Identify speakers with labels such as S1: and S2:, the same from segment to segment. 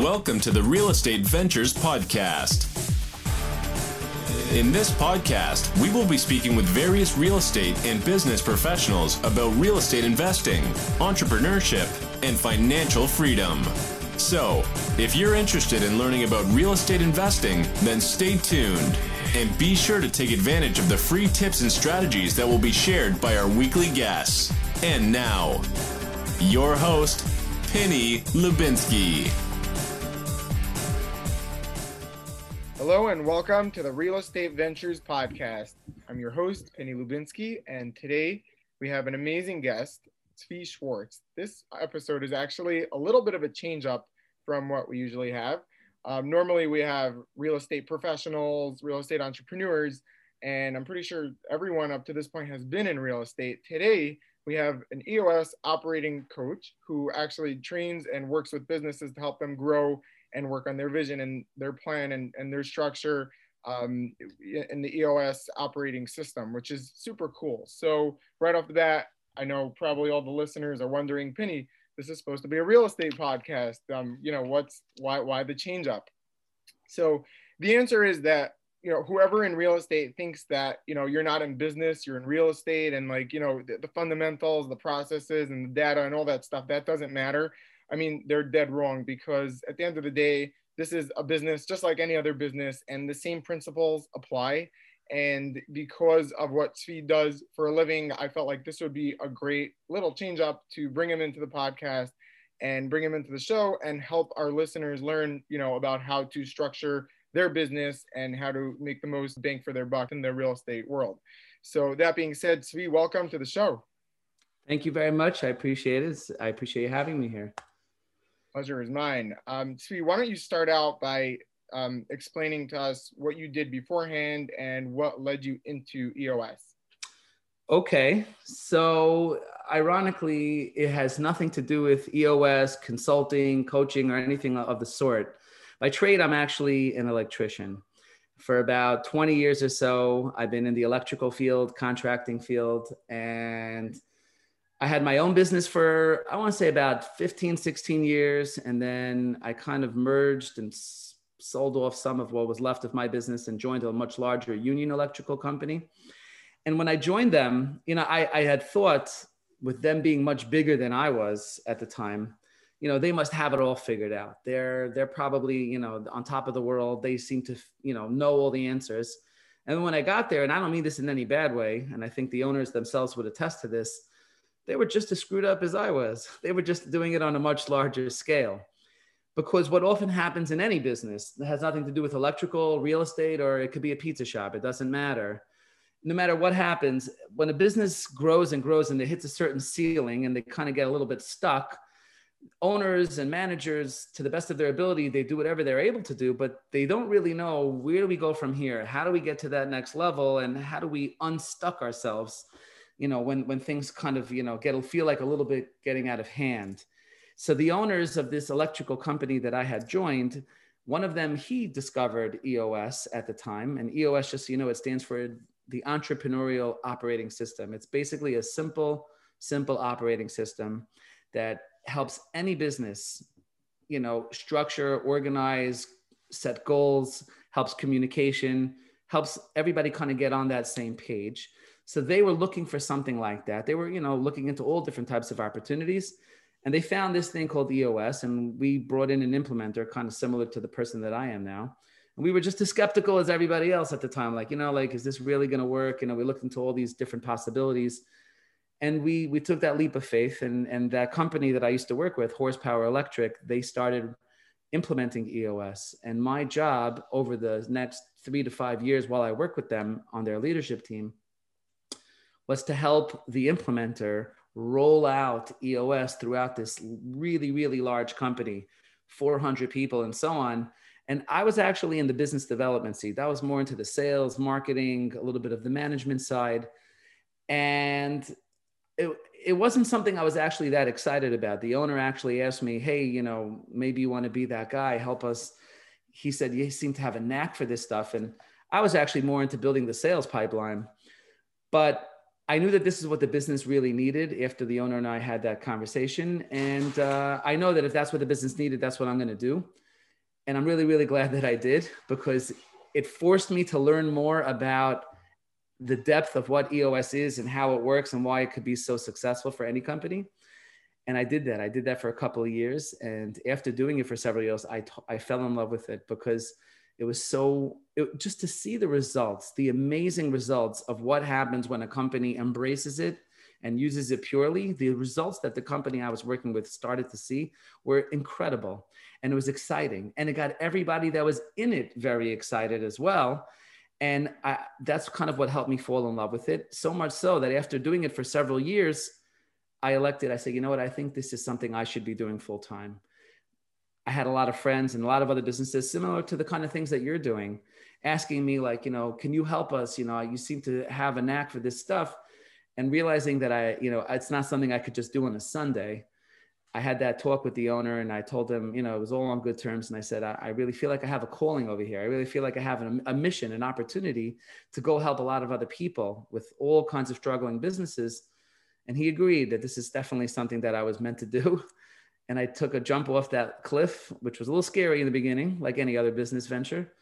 S1: Welcome to the Real Estate Ventures Podcast. In this podcast, we will be speaking with various real estate and business professionals about real estate investing, entrepreneurship, and financial freedom. So, if you're interested in learning about real estate investing, then stay tuned and be sure to take advantage of the free tips and strategies that will be shared by our weekly guests. And now, your host, Penny Lubinsky.
S2: Hello and welcome to the Real Estate Ventures Podcast. I'm your host, Penny Lubinsky, and today we have an amazing guest, Tzvi Schwartz. This episode is actually a little bit of a change up from what we usually have. Um, normally, we have real estate professionals, real estate entrepreneurs, and I'm pretty sure everyone up to this point has been in real estate. Today, we have an EOS operating coach who actually trains and works with businesses to help them grow and work on their vision and their plan and, and their structure um, in the EOS operating system, which is super cool. So, right off the bat, I know probably all the listeners are wondering, Penny, this is supposed to be a real estate podcast. Um, you know, what's why why the change up? So the answer is that you know whoever in real estate thinks that you know you're not in business you're in real estate and like you know the, the, fundamentals the processes and the data and all that stuff that doesn't matter i mean they're dead wrong because at the end of the day this is a business just like any other business and the same principles apply and because of what Tzvi does for a living, I felt like this would be a great little change up to bring him into the podcast and bring him into the show and help our listeners learn, you know, about how to structure their business and how to make the most bang for their buck in the real estate world. So that being said, Tzvi, welcome to the show.
S3: Thank you very much. I appreciate it. I appreciate you having me here.
S2: Pleasure is mine. Um, Tzvi, why don't you start out by um, explaining to us what you did beforehand and what led you into EOS.
S3: Okay, so ironically, it has nothing to do with EOS, consulting, coaching, or anything of the sort. By trade, I'm actually an electrician. For about 20 years or so, I've been in the electrical field, contracting field, and I had my own business for, I want to say about 15, 16 years. And then I kind of merged and sold off some of what was left of my business and joined a much larger union electrical company. And when I joined them, you know, I, I had thought with them being much bigger than I was at the time, you know, they must have it all figured out. They're they're probably, you know, on top of the world. They seem to, you know, know all the answers. And when I got there, and I don't mean this in any bad way, and I think the owners themselves would attest to this, they were just as screwed up as I was. They were just doing it on a much larger scale because what often happens in any business that has nothing to do with electrical, real estate, or it could be a pizza shop, it doesn't matter. No matter what happens, when a business grows and grows and it hits a certain ceiling and they kind of get a little bit stuck, owners and managers, to the best of their ability, they do whatever they're able to do, but they don't really know where do we go from here? How do we get to that next level? And how do we unstuck ourselves? You know, when when things kind of you know get feel like a little bit getting out of hand. So the owners of this electrical company that I had joined, one of them, he discovered EOS at the time. And EOS, just so you know, it stands for the Entrepreneurial Operating System. It's basically a simple, simple operating system that helps any business, you know, structure, organize, set goals, helps communication, helps everybody kind of get on that same page. So they were looking for something like that. They were, you know, looking into all different types of opportunities. And they found this thing called EOS, and we brought in an implementer kind of similar to the person that I am now. And we were just as skeptical as everybody else at the time. Like, you know, like, is this really going to work? You know, we looked into all these different possibilities. And we we took that leap of faith. And, and that company that I used to work with, Horsepower Electric, they started implementing EOS. And my job over the next three to five years while I work with them on their leadership team was to help the implementer roll out EOS throughout this really, really large company, 400 people and so on. And I was actually in the business development seat. That was more into the sales, marketing, a little bit of the management side. And it, it wasn't something I was actually that excited about. The owner actually asked me, Hey, you know, maybe you want to be that guy, help us. He said, You seem to have a knack for this stuff. And I was actually more into building the sales pipeline. But I knew that this is what the business really needed after the owner and I had that conversation. And uh, I know that if that's what the business needed, that's what I'm going to do. And I'm really, really glad that I did because it forced me to learn more about the depth of what EOS is and how it works and why it could be so successful for any company. And I did that. I did that for a couple of years. And after doing it for several years, I, t- I fell in love with it because it was so, it, just to see the results, the amazing results of what happens when a company embraces it and uses it purely, the results that the company I was working with started to see were incredible. And it was exciting. And it got everybody that was in it very excited as well and I, that's kind of what helped me fall in love with it so much so that after doing it for several years i elected i said you know what i think this is something i should be doing full time i had a lot of friends and a lot of other businesses similar to the kind of things that you're doing asking me like you know can you help us you know you seem to have a knack for this stuff and realizing that i you know it's not something i could just do on a sunday I had that talk with the owner and I told him, you know, it was all on good terms. And I said, I, I really feel like I have a calling over here. I really feel like I have an, a mission, an opportunity to go help a lot of other people with all kinds of struggling businesses. And he agreed that this is definitely something that I was meant to do. And I took a jump off that cliff, which was a little scary in the beginning, like any other business venture,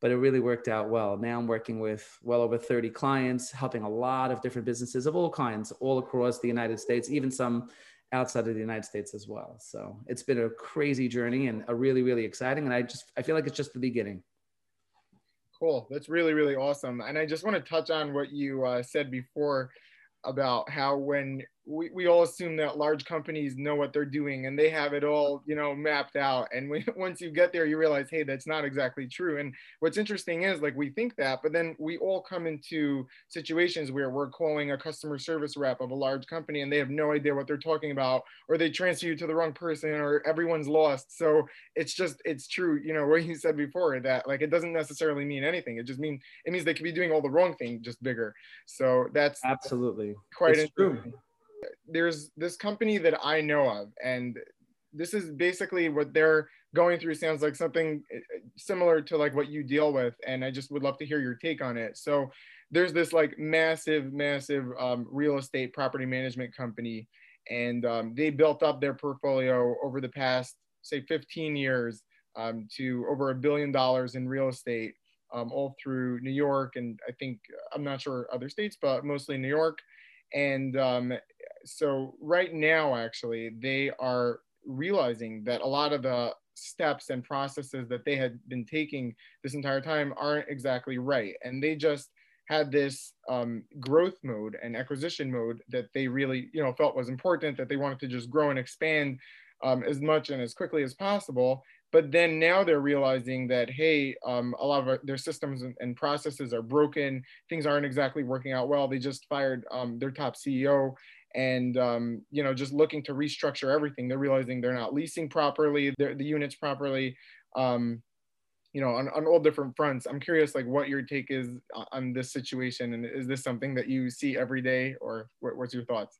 S3: but it really worked out well. Now I'm working with well over 30 clients, helping a lot of different businesses of all kinds, all across the United States, even some outside of the United States as well. So it's been a crazy journey and a really, really exciting. And I just, I feel like it's just the beginning.
S2: Cool. That's really, really awesome. And I just want to touch on what you uh, said before about how when we, we all assume that large companies know what they're doing and they have it all you know mapped out. And we, once you get there you realize hey that's not exactly true. And what's interesting is like we think that but then we all come into situations where we're calling a customer service rep of a large company and they have no idea what they're talking about or they transfer you to the wrong person or everyone's lost. So it's just it's true you know what you said before that like it doesn't necessarily mean anything. It just means it means they could be doing all the wrong thing just bigger. So that's
S3: absolutely.
S2: quite. True there's this company that I know of, and this is basically what they're going through sounds like something eh, eh, similar to like what you deal with and i just would love to hear your take on it. So there's this like massive massive um, real estate property management company and um, they built up their portfolio over the past say 15 years um, to over a billion dollars in real estate um, all through new york and i think i'm not sure other states but mostly new york. And um, so right now, actually, they are realizing that a lot of the steps and processes that they had been taking this entire time aren't exactly right. And they just had this um, growth mode and acquisition mode that they really, you know, felt was important, that they wanted to just grow and expand um, as much and as quickly as possible. But then now they're realizing that, hey, um, a lot of their systems and, and, processes are broken. Things aren't exactly working out well. They just fired um, their top CEO and um, you know just looking to restructure everything. They're realizing they're not leasing properly the units properly um, you know on, on all different fronts. I'm curious like what your take is on this situation and is this something that you see every day or what, what's your thoughts?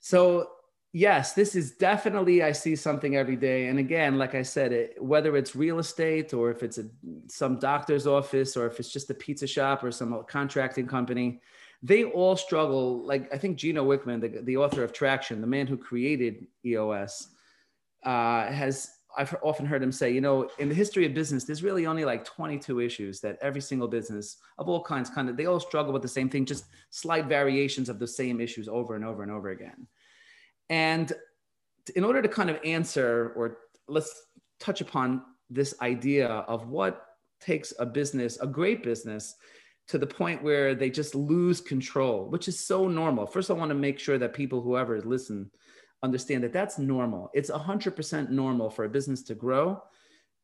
S3: So yes this is definitely i see something every day and again like i said it, whether it's real estate or if it's a, some doctor's office or if it's just a pizza shop or some contracting company they all struggle. Like I think Gino Wickman, the, the author of Traction, the man who created EOS, uh, has I've often heard him say, you know, in the history of business, there's really only like 22 issues that every single business of all kinds kind of they all struggle with the same thing, just slight variations of the same issues over and over and over again. And in order to kind of answer or let's touch upon this idea of what takes a business, a great business, to the point where they just lose control, which is so normal. First, I want to make sure that people, whoever listen, understand that that's normal. It's 100% normal for a business to grow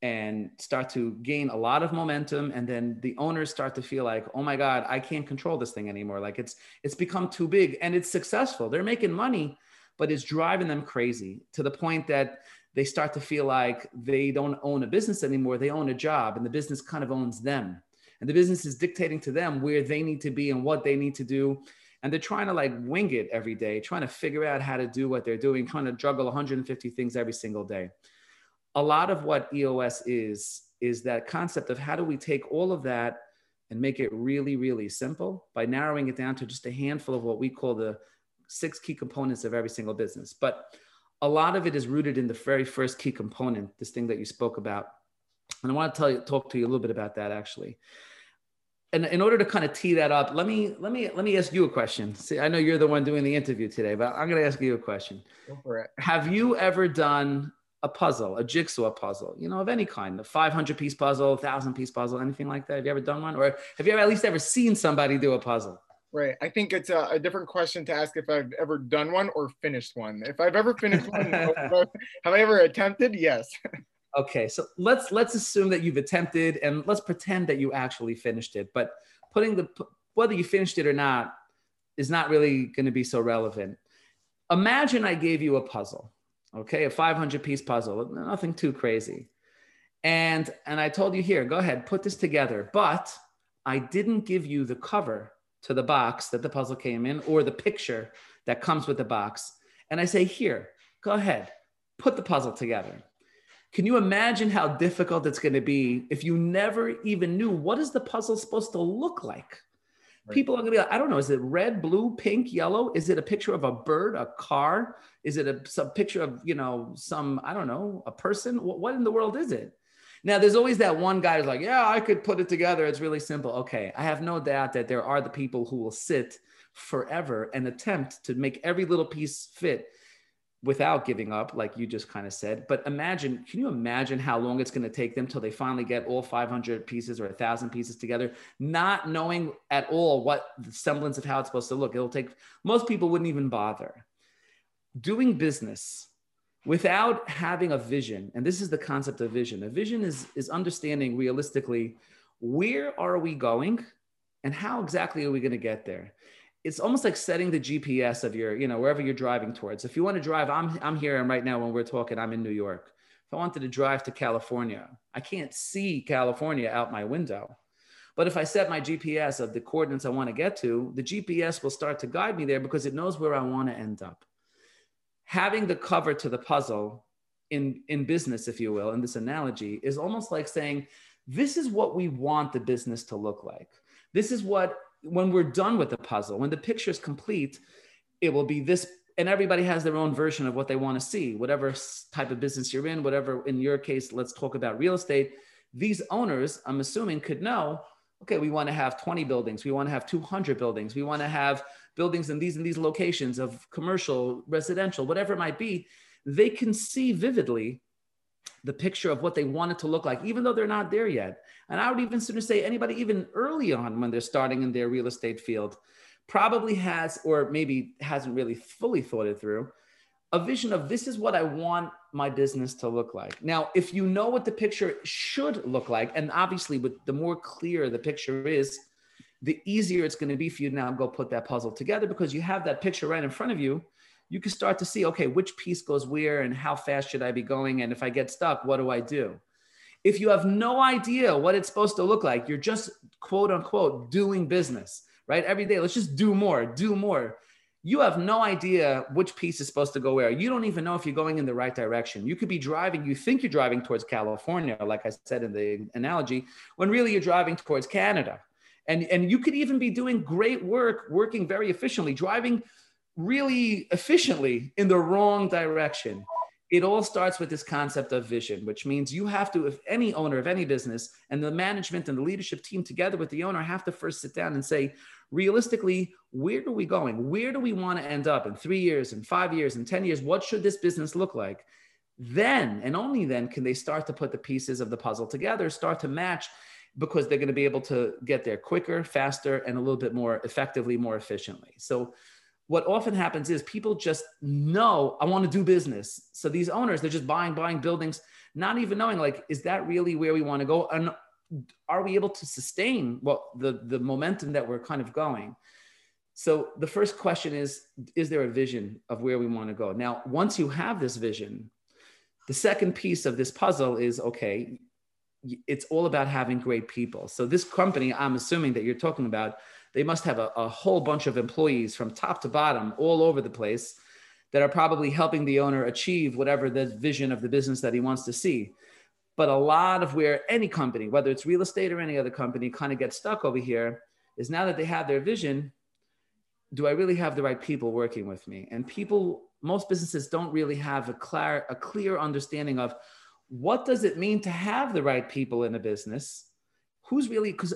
S3: and start to gain a lot of momentum and then the owners start to feel like oh my god i can't control this thing anymore like it's it's become too big and it's successful they're making money but it's driving them crazy to the point that they start to feel like they don't own a business anymore they own a job and the business kind of owns them and the business is dictating to them where they need to be and what they need to do. And they're trying to like wing it every day trying to figure out how to do what they're doing trying to juggle 150 things every single day. A lot of what eos is is that concept of how do we take all of that and make it really really simple by narrowing it down to just a handful of what we call the six key components of every single business. But a lot of it is rooted in the very first key component this thing that you spoke about. And I want to tell you, talk to you a little bit about that actually. And in order to kind of tee that up, let me let me let me ask you a question. See, I know you're the one doing the interview today, but I'm going to ask you a question.
S2: Go for it.
S3: Have you ever done a puzzle, a jigsaw puzzle, you know, of any kind, a 500 piece puzzle, 1000 piece puzzle, anything like that? Have you ever done one? Or have you ever at least ever seen somebody do a puzzle?
S2: Right. I think it's a, a, different question to ask if I've ever done one or finished one. If I've ever finished one, have I ever attempted? Yes.
S3: okay, so let's let's assume that you've attempted, and let's pretend that you actually finished it. But putting the whether you finished it or not is not really going to be so relevant. Imagine I gave you a puzzle, okay, a 500 piece puzzle, nothing too crazy, and and I told you here, go ahead, put this together, but I didn't give you the cover to the box that the puzzle came in or the picture that comes with the box. And I say, here, go ahead, put the puzzle together. Can you imagine how difficult it's going to be if you never even knew what is the puzzle supposed to look like? Right. People are going to be like, I don't know, is it red, blue, pink, yellow? Is it a picture of a bird, a car? Is it a some picture of, you know, some, I don't know, a person? What, what in the world is it? Now, there's always that one guy who's like, yeah, I could put it together. It's really simple. Okay. I have no doubt that there are the people who will sit forever and attempt to make every little piece fit without giving up, like you just kind of said. But imagine, can you imagine how long it's going to take them till they finally get all 500 pieces or 1,000 pieces together, not knowing at all what the semblance of how it's supposed to look? It'll take, most people wouldn't even bother. Doing business without having a vision and this is the concept of vision a vision is is understanding realistically where are we going and how exactly are we going to get there it's almost like setting the gps of your you know wherever you're driving towards. If you want to drive i'm i'm here and right now when we're talking i'm in new york. If i wanted to drive to california i can't see california out my window. But if i set my gps of the coordinates i want to get to the gps will start to guide me there because it knows where i want to end up. Having the cover to the puzzle in, in business, if you will, in this analogy, is almost like saying, this is what we want the business to look like. This is what, when we're done with the puzzle, when the picture is complete, it will be this. And everybody has their own version of what they want to see, whatever type of business you're in, whatever, in your case, let's talk about real estate. These owners, I'm assuming, could know okay, we want to have 20 buildings, we want to have 200 buildings, we want to have buildings in these and these locations of commercial, residential, whatever it might be, they can see vividly the picture of what they want it to look like, even though they're not there yet. And I would even sooner say anybody even early on when they're starting in their real estate field probably has, or maybe hasn't really fully thought it through, a vision of this is what I want my business to look like. Now, if you know what the picture should look like, and obviously, with the more clear the picture is, the easier it's going to be for you to now go put that puzzle together because you have that picture right in front of you. You can start to see, okay, which piece goes where and how fast should I be going? And if I get stuck, what do I do? If you have no idea what it's supposed to look like, you're just quote unquote doing business, right? Every day, let's just do more, do more. You have no idea which piece is supposed to go where. You don't even know if you're going in the right direction. You could be driving, you think you're driving towards California, like I said in the analogy, when really you're driving towards Canada and and you could even be doing great work working very efficiently driving really efficiently in the wrong direction. It all starts with this concept of vision which means you have to if any owner of any business and the management and the leadership team together with the owner have to first sit down and say realistically where are we going? Where do we want to end up in three years in five years in 10 years? What should this business look like? Then and only then can they start to put the pieces of the puzzle together start to match because they're going to be able to get there quicker, faster, and a little bit more effectively, more efficiently. So, what often happens is people just know I want to do business. So these owners, they're just buying, buying buildings, not even knowing like, is that really where we want to go? And are we able to sustain well the the momentum that we're kind of going? So the first question is, is there a vision of where we want to go? Now, once you have this vision, the second piece of this puzzle is okay, it's all about having great people. So this company, I'm assuming that you're talking about, they must have a, a, whole bunch of employees from top to bottom all over the place that are probably helping the owner achieve whatever the vision of the business that he wants to see. But a lot of where any company, whether it's real estate or any other company, kind of gets stuck over here is now that they have their vision, do I really have the right people working with me? And people, most businesses don't really have a clear, a clear understanding of what does it mean to have the right people in a business? Who's really, because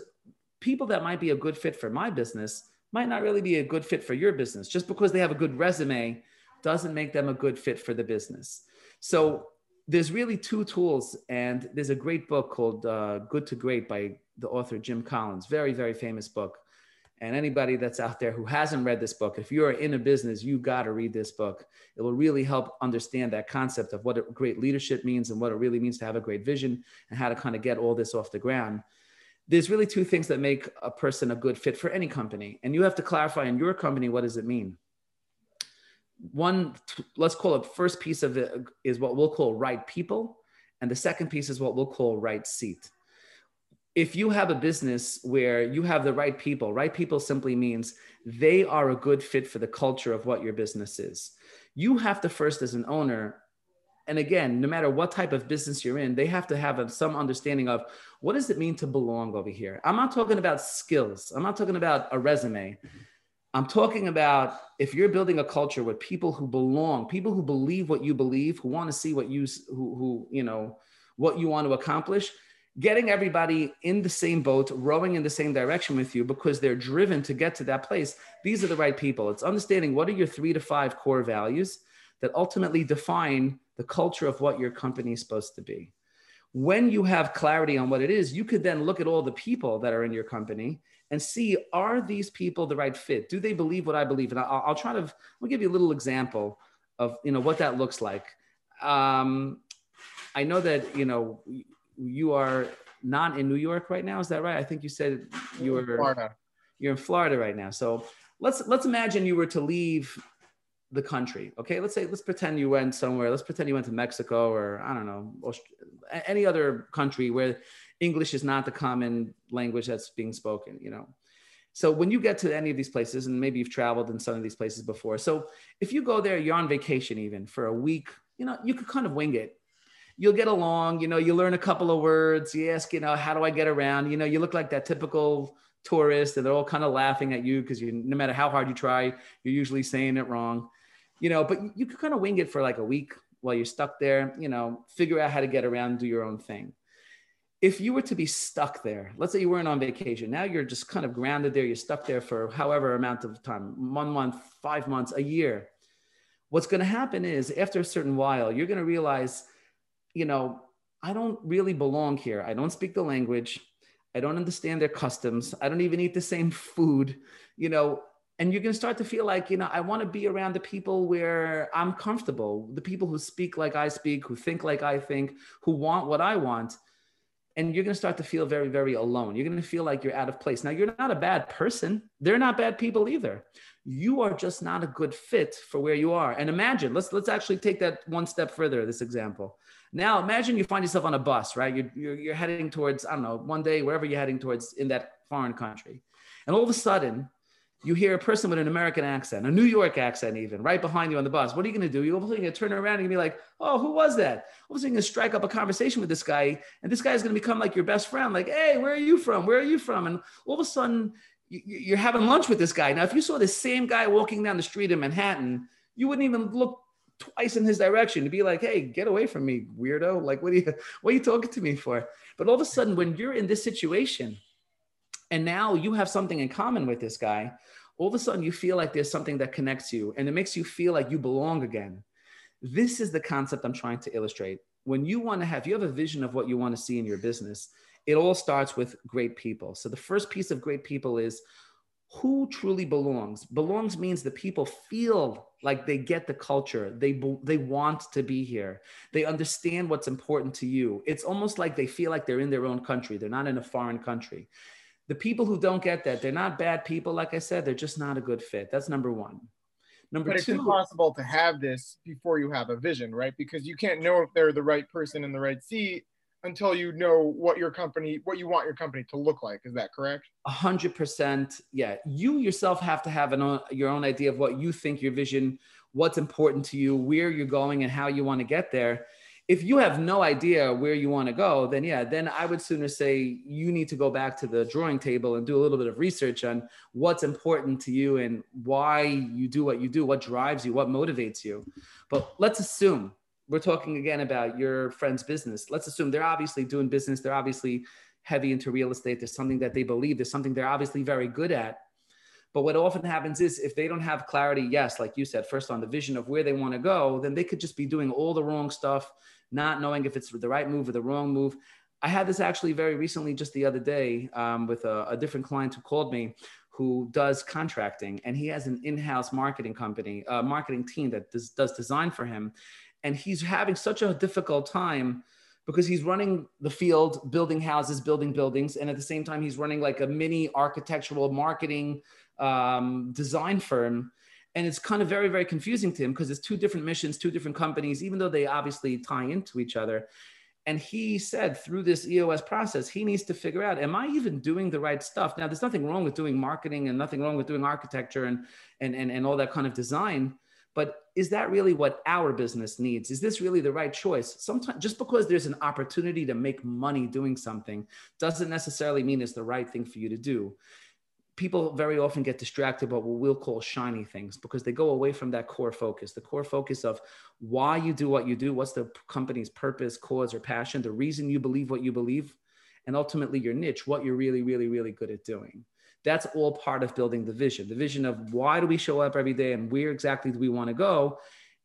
S3: people that might be a good fit for my business might not really be a good fit for your business. Just because they have a good resume doesn't make them a good fit for the business. So there's really two tools, and there's a great book called uh, Good to Great by the author Jim Collins, very, very famous book. And anybody that's out there who hasn't read this book, if you're in a business, you got to read this book. It will really help understand that concept of what great leadership means and what it really means to have a great vision and how to kind of get all this off the ground. There's really two things that make a person a good fit for any company. And you have to clarify in your company what does it mean? One, let's call it first piece of it is what we'll call right people. And the second piece is what we'll call right seat if you have a business where you have the right people, right people simply means they are a good fit for the culture of what your business is. You have to first, as an owner, and again, no matter what type of business you're in, they have to have some understanding of what does it mean to belong over here. I'm not talking about skills. I'm not talking about a resume. I'm talking about if you're building a culture with people who belong, people who believe what you believe, who want to see what you who, who you know what you want to accomplish getting everybody in the same boat, rowing in the same direction with you because they're driven to get to that place. These are the right people. It's understanding what are your three to five core values that ultimately define the culture of what your company is supposed to be. When you have clarity on what it is, you could then look at all the people that are in your company and see are these people the right fit? Do they believe what I believe? And I'll, I'll try to I'll give you a little example of you know what that looks like. Um, I know that you know you are not in New York right now. Is that right? I think you said you were
S2: Florida.
S3: You're in Florida right now. So let's let's imagine you were to leave the country. Okay, let's say let's pretend you went somewhere. Let's pretend you went to Mexico or I don't know any other country where English is not the common language that's being spoken. You know. So when you get to any of these places, and maybe you've traveled in some of these places before, so if you go there, you're on vacation even for a week, you know, you could kind of wing it you'll get along. You know, you learn a couple of words. You ask, you know, how do I get around? You know, you look like that typical tourist, and they're all kind of laughing at you because you, no matter how hard you try, you're usually saying it wrong. You know, but you could kind of wing it for like a week while you're stuck there. You know, figure out how to get around, do your own thing. If you were to be stuck there, let's say you weren't on vacation, now you're just kind of grounded there. You're stuck there for however amount of time, one month, five months, a year. What's going to happen is after a certain while, you're going to realize you know, I don't really belong here. I don't speak the language. I don't understand their customs. I don't even eat the same food, you know, and you're going to start to feel like, you know, I want to be around the people where I'm comfortable, the people who speak like I speak, who think like I think, who want what I want. And you're going to start to feel very, very alone. You're going to feel like you're out of place. Now, you're not a bad person. They're not bad people either. You are just not a good fit for where you are. And imagine, let's let's actually take that one step further, this example. Now imagine you find yourself on a bus, right? You're, you're, you're heading towards, I don't know, one day, wherever you're heading towards in that foreign country. And all of a sudden, you hear a person with an American accent, a New York accent, even right behind you on the bus. What are you going to do? You're going to turn around and be like, "Oh, who was that?" All of a sudden, to strike up a conversation with this guy, and this guy is going to become like your best friend. Like, "Hey, where are you from? Where are you from?" And all of a sudden, you're having lunch with this guy. Now, if you saw the same guy walking down the street in Manhattan, you wouldn't even look twice in his direction to be like, hey, get away from me, weirdo. Like, what are you what are you talking to me for? But all of a sudden, when you're in this situation and now you have something in common with this guy, all of a sudden you feel like there's something that connects you and it makes you feel like you belong again. This is the concept I'm trying to illustrate. When you want to have, you have a vision of what you want to see in your business, it all starts with great people. So the first piece of great people is who truly belongs. Belongs means that people feel like they get the culture. They they want to be here. They understand what's important to you. It's almost like they feel like they're in their own country. They're not in a foreign country the people who don't get that they're not bad people like i said they're just not a good fit. That's number one. Number
S2: but
S3: two
S2: it's impossible to have this before you have a vision right? Because you can't know if they're the right person in the right seat until you know what your company what you want your company to look like. Is that correct?
S3: A hundred percent yeah. You yourself have to have an own, your own idea of what you think your vision what's important to you where you're going and how you want to get there if you have no idea where you want to go then yeah then i would sooner say you need to go back to the drawing table and do a little bit of research on what's important to you and why you do what you do what drives you what motivates you but let's assume we're talking again about your friend's business. Let's assume they're obviously doing business. They're obviously heavy into real estate. There's something that they believe. There's something they're obviously very good at. But what often happens is if they don't have clarity, yes, like you said, first on the vision of where they want to go, then they could just be doing all the wrong stuff, not knowing if it's the right move or the wrong move. I had this actually very recently, just the other day, um, with a, a different client who called me who does contracting and he has an in-house marketing company, a marketing team that does, does design for him. And he's having such a difficult time because he's running the field, building houses, building buildings. And at the same time, he's running like a mini architectural marketing um, design firm. And it's kind of very, very confusing to him because it's two different missions, two different companies, even though they obviously tie into each other. And he said through this EOS process, he needs to figure out, am I even doing the right stuff? Now, there's nothing wrong with doing marketing and nothing wrong with doing architecture and, and, and, and all that kind of design. But is that really what our business needs? Is this really the right choice? Sometimes just because there's an opportunity to make money doing something doesn't necessarily mean it's the right thing for you to do people very often get distracted by what we'll call shiny things because they go away from that core focus the core focus of why you do what you do what's the company's purpose cause or passion the reason you believe what you believe and ultimately your niche what you're really really really good at doing. That's all part of building the vision the vision of why do we show up every day and where exactly do we want to go?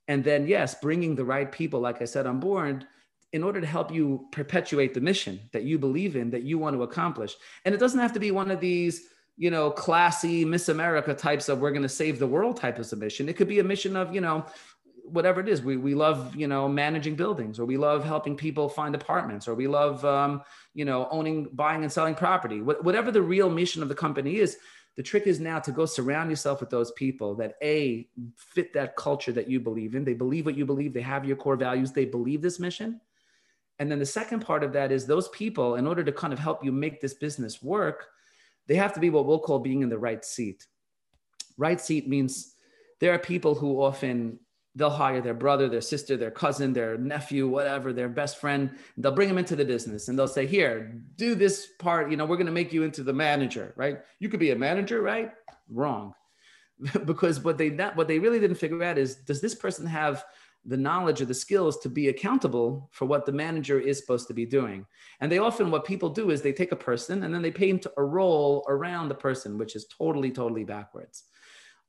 S3: And then yes bringing the right people like i said on board in order to help you perpetuate the mission that you believe in that you want to accomplish. And it doesn't have to be one of these you know, classy Miss America types of we're going to save the world type of mission. It could be a mission of, you know, whatever it is. We, we love, you know, managing buildings or we love helping people find apartments or we love, um, you know, owning, buying and selling property. Wh- whatever the real mission of the company is, the trick is now to go surround yourself with those people that A, fit that culture that you believe in. They believe what you believe. They have your core values. They believe this mission. And then the second part of that is those people, in order to kind of help you make this business work, they have to be what we'll call being in the right seat. Right seat means there are people who often they'll hire their brother, their sister, their cousin, their nephew, whatever, their best friend. They'll bring them into the business and they'll say, "Here, do this part. You know, we're going to make you into the manager, right? You could be a manager, right? Wrong, because what they not, what they really didn't figure out is, does this person have the knowledge or the skills to be accountable for what the manager is supposed to be doing. And they often, what people do is they take a person and then they paint a role around the person, which is totally, totally backwards.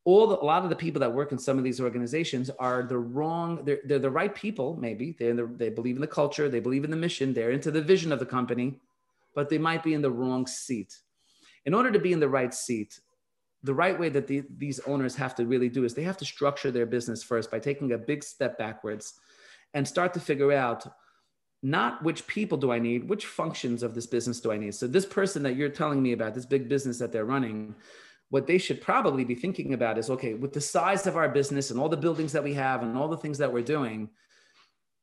S3: All the, a lot of the people that work in some of these organizations are the wrong, they're, they're the right people, maybe. They're the, they believe in the culture, they believe in the mission, they're into the vision of the company, but they might be in the wrong seat. In order to be in the right seat, the right way that the, these owners have to really do is they have to structure their business first by taking a big step backwards and start to figure out not which people do I need, which functions of this business do I need. So, this person that you're telling me about, this big business that they're running, what they should probably be thinking about is okay, with the size of our business and all the buildings that we have and all the things that we're doing,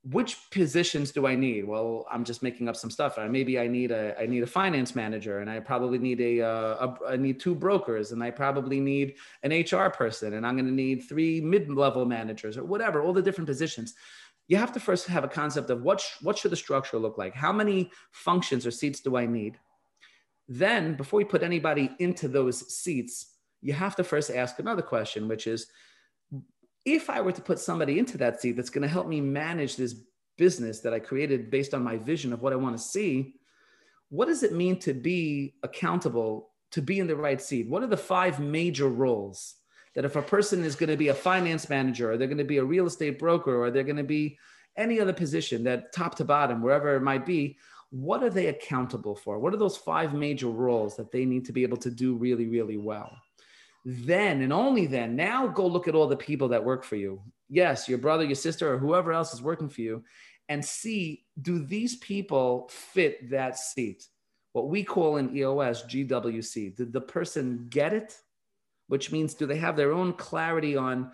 S3: which positions do I need? Well, I'm just making up some stuff. Maybe I need a I need a finance manager, and I probably need a, uh, I need two brokers, and I probably need an HR person, and I'm going to need three mid-level managers or whatever. All the different positions. You have to first have a concept of what sh- what should the structure look like. How many functions or seats do I need? Then, before you put anybody into those seats, you have to first ask another question, which is if I were to put somebody into that seat that's going to help me manage this business that I created based on my vision of what I want to see, what does it mean to be accountable, to be in the right seat? What are the five major roles that if a person is going to be a finance manager or they're going to be a real estate broker or they're going to be any other position that top to bottom, wherever it might be, what are they accountable for? What are those five major roles that they need to be able to do really, really well? Then and only then. Now go look at all the people that work for you. Yes your brother your sister or whoever else is working for you and see do these people fit that seat? What we call in eos gwc did the person get it? Which means do they have their own clarity on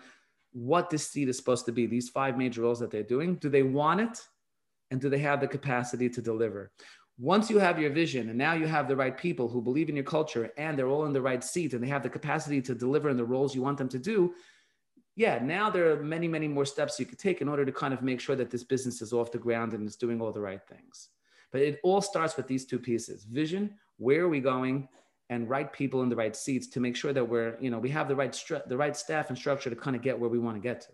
S3: what this seat is supposed to be these five major roles that they're doing? Do they want it? And do they have the capacity to deliver once you have your vision and now you have the right people who believe in your culture and they're all in the right seat and they have the capacity to deliver in the roles you want them to do yeah now there are many many more steps you could take in order to kind of make sure that this business is off the ground and is doing all the right things. But it all starts with these two pieces vision where are we going and right people in the right seats to make sure that we're you know we have the right stru- the right staff and structure to kind of get where we want to get to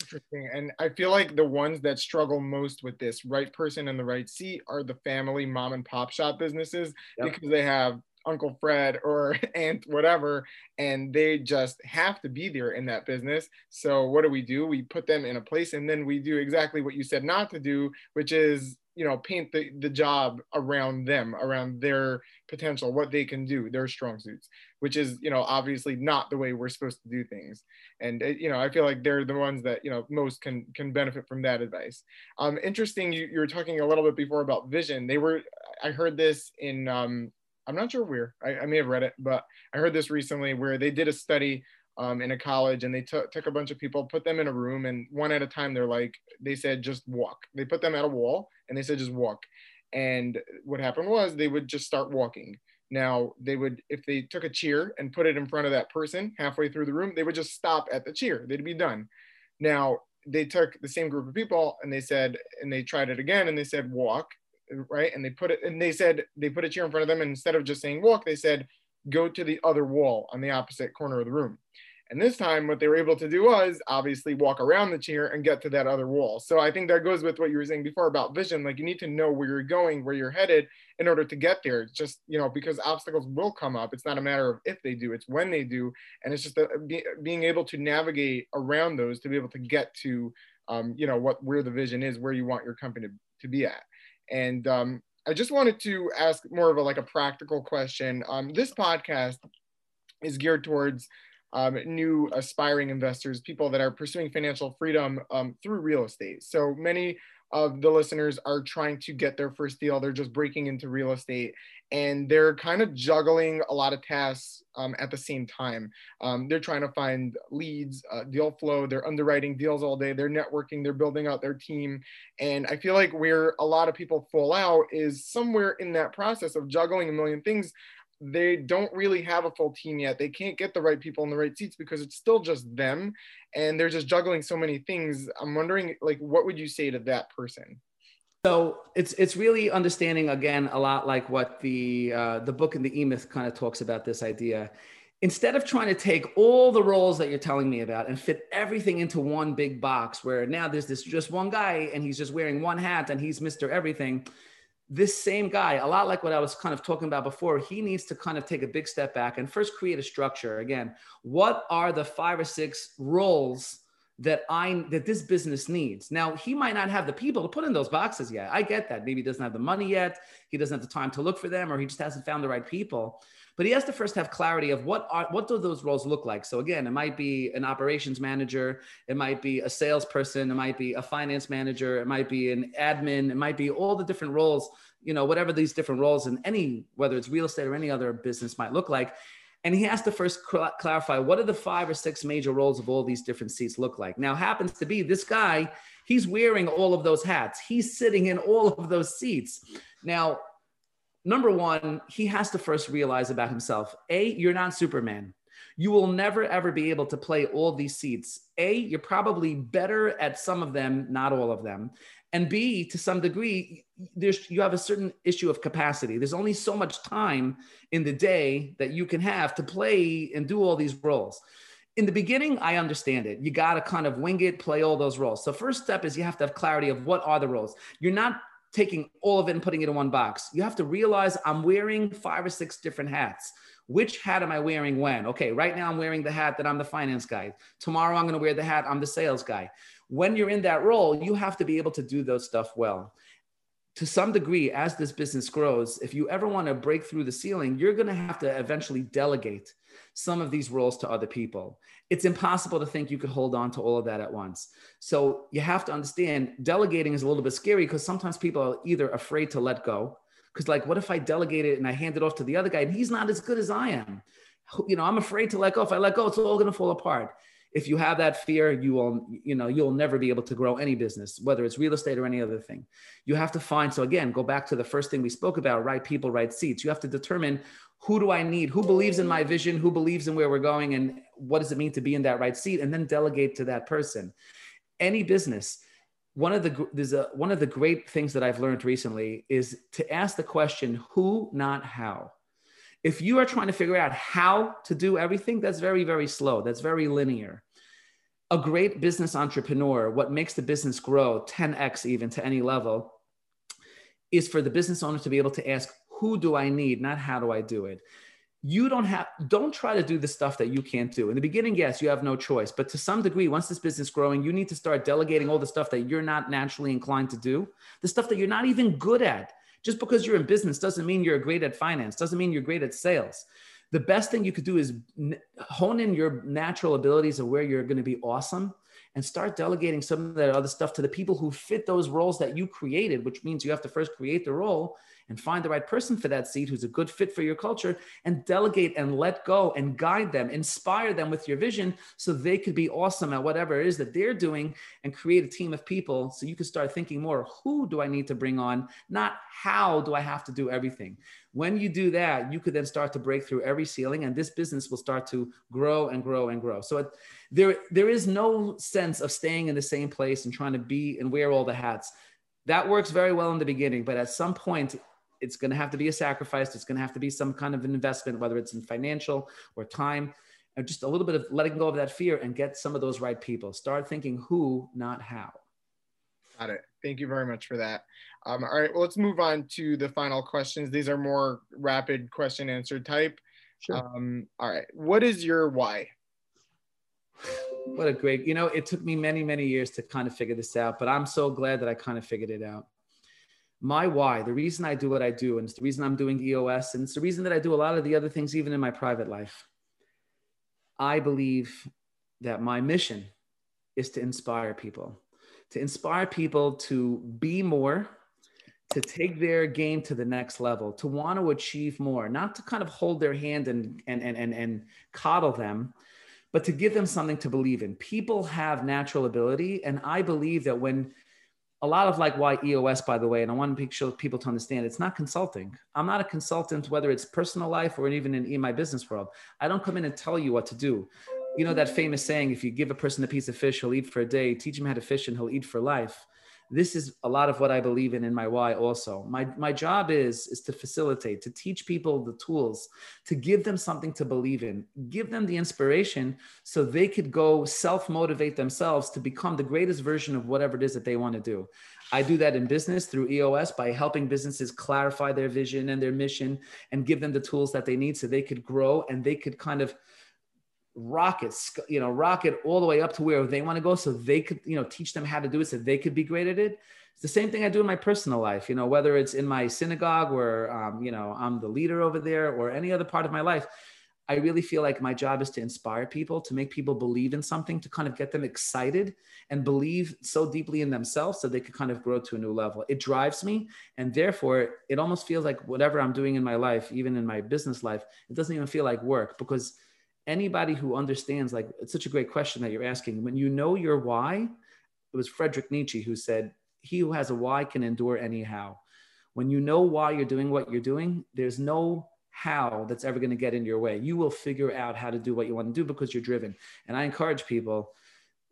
S2: Interesting. And I feel like the ones that struggle most with this right person in the right seat are the family mom and pop shop businesses yep. because they have Uncle Fred or Aunt whatever, and they just have to be there in that business. So what do we do? We put them in a place, and then we do exactly what you said not to do, which is you know paint the, the job around them around their potential what they can do their strong suits which is you know obviously not the way we're supposed to do things and you know i feel like they're the ones that you know most can can benefit from that advice um interesting you, you were talking a little bit before about vision they were i heard this in um I'm not sure where. I, I, may have read it, but I heard this recently where they did a study um, in a college and they t- took a bunch of people, put them in a room, and one at a time, they're like, they said, just walk. They put them at a wall and they said, just walk. And what happened was they would just start walking. Now, they would, if they took a cheer and put it in front of that person halfway through the room, they would just stop at the cheer. They'd be done. Now, they took the same group of people and they said, and they tried it again and they said, walk right? And they put it, and they said they put a cheer in front of them, and instead of just saying walk, they said go to the other wall on the opposite corner of the room. And this time, what they were able to do was obviously walk around the chair and get to that other wall. So I think that goes with what you were saying before about vision. Like you need to know where you're going, where you're headed in order to get there. It's just, you know, because obstacles will come up. It's not a matter of if they do, it's when they do. And it's just a, be, being able to navigate around those to be able to get to, um, you know, what where the vision is, where you want your company to, to be at. And um, I just wanted to ask more of a like a practical question. Um, this podcast is geared towards um, new aspiring investors, people that are pursuing financial freedom um, through real estate. So many of the listeners are trying to get their first deal. They're just breaking into real estate and they're kind of juggling a lot of tasks um, at the same time. Um, they're trying to find leads, uh, deal flow, they're underwriting deals all day, they're networking, they're building out their team. And I feel like where a lot of people fall out is somewhere in that process of juggling a million things they don't really have a full team yet. They can't get the right people in the right seats because it's still just them and they're just juggling so many things. I'm wondering like what would you say to that person?
S3: So it's it's really understanding again a lot like what the uh, the book in the E Myth kind of talks about this idea. Instead of trying to take all the roles that you're telling me about and fit everything into one big box, where now there's this just one guy and he's just wearing one hat and he's Mister Everything, this same guy, a lot like what I was kind of talking about before, he needs to kind of take a big step back and first create a structure. Again, what are the five or six roles that I that this business needs? Now, he might not have the people to put in those boxes yet. I get that. Maybe he doesn't have the money yet. He doesn't have the time to look for them, or he just hasn't found the right people but he has to first have clarity of what are what do those roles look like so again it might be an operations manager it might be a salesperson it might be a finance manager it might be an admin it might be all the different roles you know whatever these different roles in any whether it's real estate or any other business might look like and he has to first cl- clarify what are the five or six major roles of all these different seats look like now happens to be this guy he's wearing all of those hats he's sitting in all of those seats now number one, he has to first realize about himself A, you're not Superman. You will never ever be able to play all these seats. A, you're probably better at some of them, not all of them. And B, to some degree, there's you have a certain issue of capacity. There's only so much time in the day that you can have to play and do all these roles. In the beginning, I understand it. You got to kind of wing it, play all those roles. So first step is you have to have clarity of what are the roles. You're not taking all of it and putting it in one box. You have to realize I'm wearing five or six different hats. Which hat am I wearing when? Okay, right now I'm wearing the hat that I'm the finance guy. Tomorrow I'm going to wear the hat I'm the sales guy. When you're in that role, you have to be able to do those stuff well. To some degree, as this business grows, if you ever want to break through the ceiling, you're going to have to eventually delegate some of these roles to other people. It's impossible to think you could hold on to all of that at once. So you have to understand delegating is a little bit scary because sometimes people are either afraid to let go. Because, like, what if I delegate it and I hand it off to the other guy and he's not as good as I am? You know, I'm afraid to let go. If I let go, it's all going to fall apart if you have that fear you will you know you'll never be able to grow any business whether it's real estate or any other thing you have to find so again go back to the first thing we spoke about right people right seats you have to determine who do I need? Who believes in my vision? Who believes in where we're going? And what does it mean to be in that right seat? And then delegate to that person. Any business, one of the there's a one of the great things that I've learned recently is to ask the question who, not how. If you are trying to figure out how to do everything, that's very very slow. That's very linear. a great business entrepreneur, what makes the business grow 10x even to any level, is for the business owner to be able to ask, who do I need, not how do I do it? You don't have, don't try to do the stuff that you can't do. In the beginning, yes, you have no choice. But to some degree, once this business is growing, you need to start delegating all the stuff that you're not naturally inclined to do, the stuff that you're not even good at. Just because you're in business doesn't mean you're great at finance, doesn't mean you're great at sales. The best thing you could do is hone in your natural abilities of where you're going to be awesome and start delegating some of that other stuff to the people who fit those roles that you created, which means you have to first create the role and find the right person for that seat who's a good fit for your culture and delegate and let go and guide them, inspire them with your vision so they could be awesome at whatever it is that they're doing and create a team of people so you can start thinking more who do I need to bring on, not how do I have to do everything. When you do that, you could then start to break through every ceiling and this business will start to grow and grow and grow. So it, there, there is no sense of staying in the same place and trying to be and wear all the hats. That works very well in the beginning, but at some point, it's going to have to be a sacrifice. It's going to have to be some kind of an investment, whether it's in financial or time, and just a little bit of letting go of that fear and get some of those right people. Start thinking who, not how.
S2: Got it. Thank you very much for that. Um, all right, well, let's move on to the final questions. These are more rapid question answer type. Sure. Um, all right, what is your why?
S3: What a great, you know, it took me many, many years to kind of figure this out, but I'm so glad that I kind of figured it out my why, the reason I do what I do, and it's the reason I'm doing EOS, and it's the reason that I do a lot of the other things, even in my private life. I believe that my mission is to inspire people, to inspire people to be more, to take their game to the next level, to want to achieve more, not to kind of hold their hand and and and and, and coddle them, but to give them something to believe in. People have natural ability, and I believe that when a lot of like why EOS, by the way, and I want to make sure people to understand it's not consulting. I'm not a consultant, whether it's personal life or even in, in my business world. I don't come in and tell you what to do. You know that famous saying, if you give a person a piece of fish, he'll eat for a day, teach him how to fish and he'll eat for life this is a lot of what I believe in in my why also. My, my job is, is to facilitate, to teach people the tools, to give them something to believe in, give them the inspiration so they could go self motivate themselves to become the greatest version of whatever it is that they want to do. I do that in business through EOS by helping businesses clarify their vision and their mission and give them the tools that they need so they could grow and they could kind of rockets, you know, rocket all the way up to where they want to go so they could, you know, teach them how to do it so they could be great at it. It's the same thing I do in my personal life, you know, whether it's in my synagogue where, um, you know, I'm the leader over there or any other part of my life. I really feel like my job is to inspire people, to make people believe in something, to kind of get them excited and believe so deeply in themselves so they could kind of grow to a new level. It drives me. And therefore, it almost feels like whatever I'm doing in my life, even in my business life, it doesn't even feel like work because anybody who understands, like, it's such a great question that you're asking. When you know your why, it was Frederick Nietzsche who said, He who has a why can endure anyhow. When you know why you're doing what you're doing, there's no how that's ever going to get in your way. You will figure out how to do what you want to do because you're driven. And I encourage people,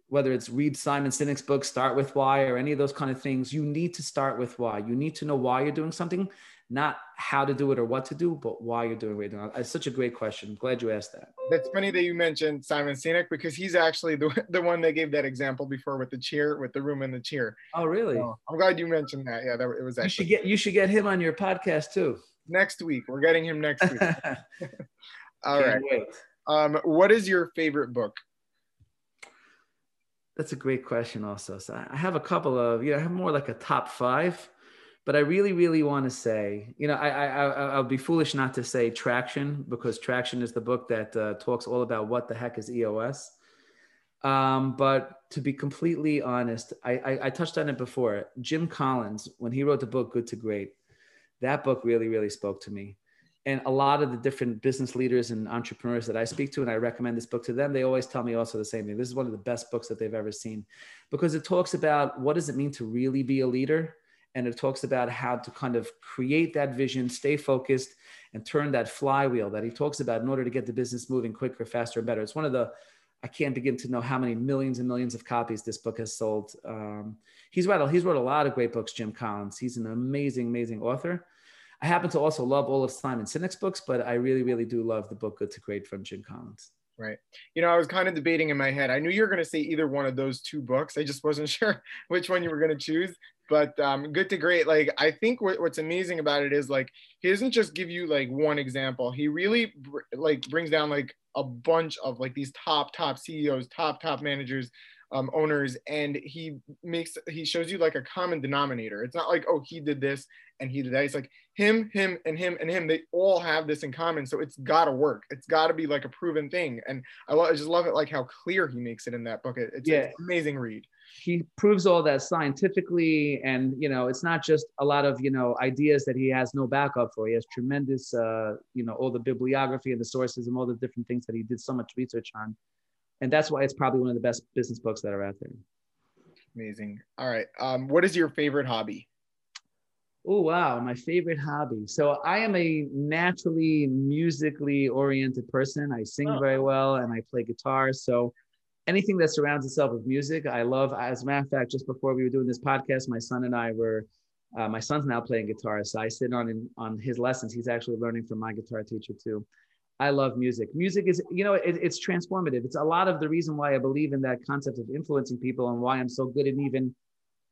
S3: whether it's read Simon Sinek's book, Start with Why, or any of those kind of things, you need to start with why. You need to know why you're doing something not how to do it or what to do, but why you're doing what you're doing. It's such a great question. I'm glad you asked that.
S2: That's funny that you mentioned Simon Sinek because he's actually the, the one that gave that example before with the chair, with the room and the chair.
S3: Oh, really?
S2: So I'm glad you mentioned that. Yeah, that it was.
S3: Actually- you should get you should get him on your podcast too.
S2: Next week, we're getting him next week. All right. Um, what is your favorite book?
S3: That's a great question. Also, so I have a couple of you know, I have more like a top five but I really, really want to say, you know, I, I, I, will be foolish not to say Traction because Traction is the book that uh, talks all about what the heck is EOS. Um, but to be completely honest, I, I, I touched on it before. Jim Collins, when he wrote the book Good to Great, that book really, really spoke to me. And a lot of the different business leaders and entrepreneurs that I speak to, and I recommend this book to them, they always tell me also the same thing. This is one of the best books that they've ever seen because it talks about what does it mean to really be a leader and it talks about how to kind of create that vision, stay focused, and turn that flywheel that he talks about in order to get the business moving quicker, faster, and better. It's one of the I can't begin to know how many millions and millions of copies this book has sold. Um, he's wrote he's wrote a lot of great books. Jim Collins, he's an amazing, amazing author. I happen to also love all of Simon Sinek's books, but I really, really do love the book Good to Great from Jim Collins.
S2: Right. You know, I was kind of debating in my head. I knew you were going to say either one of those two books. I just wasn't sure which one you were going to choose. But um, good to great. Like, I think what, what's amazing about it is like he doesn't just give you like one example. He really br- like brings down like a bunch of like these top top CEOs, top top managers um, owners and he makes he shows you like a common denominator it's not like oh he did this and he did that it's like him him and him and him they all have this in common so it's got to work it's got to be like a proven thing and I, lo- I just love it like how clear he makes it in that book it, it's,
S3: Yeah.
S2: it's an amazing read
S3: he proves all that scientifically and you know it's not just a lot of you know ideas that he has no backup for. He has tremendous uh you know all the bibliography and the sources and all the different things that he did so much research on. And that's why it's probably one of the best business books that are out there.
S2: Amazing. All right um, what is your favorite hobby?
S3: Oh wow my favorite hobby. So i am a naturally musically oriented person. I sing
S2: Oh.
S3: very well and i play guitar. So anything that surrounds itself with music i love as a matter of fact just before we were doing this podcast my son and i were uh, my son's now playing guitar so i sit on in, on his lessons. He's actually learning from my guitar teacher too. I love music. Music is you know it, it's transformative. It's a lot of the reason why i believe in that concept of influencing people and why i'm so good and even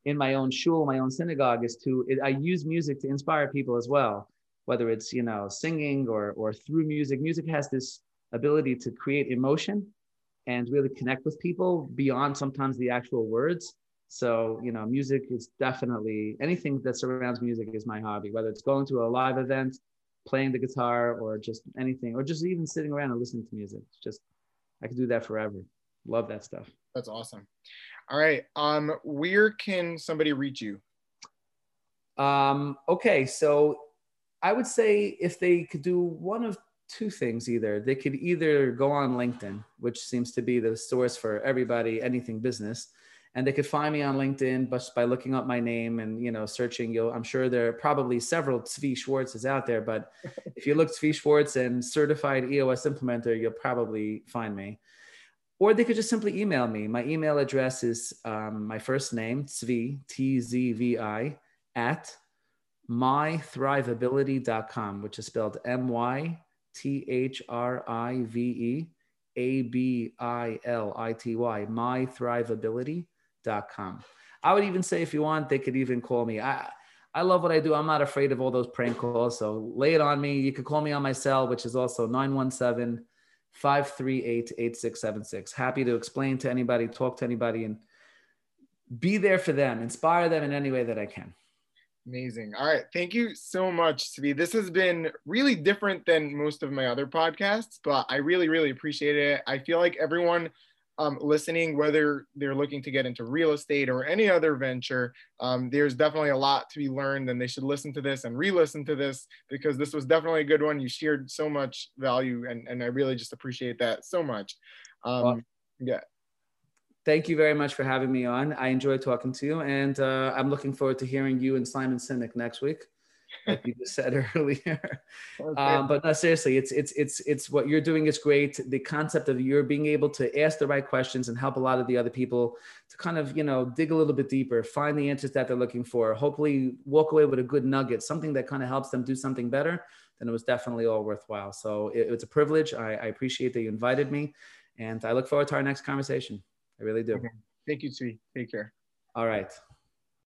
S3: in my own shul, my own synagogue, is to it, I use music to inspire people as well, whether it's you know singing or or through music. Music has this ability to create emotion and really connect with people beyond sometimes the actual words. So you know, music is definitely anything that surrounds music is my hobby. Whether it's going to a live event, playing the guitar, or just anything, or just even sitting around and listening to music. It's just I could do that forever. Love that stuff.
S2: that's awesome all right um where can somebody reach you
S3: Um, okay, so I would say if they could do one of two things, either they could either go on LinkedIn, which seems to be the source for everybody, anything business, and they could find me on LinkedIn just by looking up my name and you know searching. You'll, I'm sure there are probably several Tzvi Schwartzes out there, but if you look Tzvi Schwartz and certified EOS implementer, you'll probably find me. Or they could just simply email me. My email address is um, my first name, Tzvi, T Z V I, at mythrivability.com, which is spelled M Y T H R I V E A B I L I T Y, mythrivability.com. I would even say if you want, they could even call me. I, I love what I do. I'm not afraid of all those prank calls. So lay it on me. You could call me on my cell, which is also 917 538 8676. Happy to explain to anybody, talk to anybody, and be there for them, inspire them in any way that I can.
S2: Amazing. All right. Thank you so much, Tzvi. This has been really different than most of my other podcasts, but I really, really appreciate it. I feel like everyone um, listening, whether they're looking to get into real estate or any other venture, um, there's definitely a lot to be learned, and they should listen to this and re listen to this because this was definitely a good one. You shared so much value, and, and I really just appreciate that so much. Um, yeah.
S3: Thank you very much for having me on. I enjoyed talking to you, and uh, I'm looking forward to hearing you and Simon Sinek next week, like you just said earlier.
S2: Okay.
S3: Um, but no, seriously, it's it's it's it's what you're doing is great. The concept of you're being able to ask the right questions and help a lot of the other people to kind of you know dig a little bit deeper, find the answers that they're looking for. Hopefully, walk away with a good nugget, something that kind of helps them do something better. Then it was definitely all worthwhile. So it, it's a privilege. I, I appreciate that you invited me, and I look forward to our next conversation. I really do.
S2: Okay. Thank you, Tzvi. Take care.
S3: All right.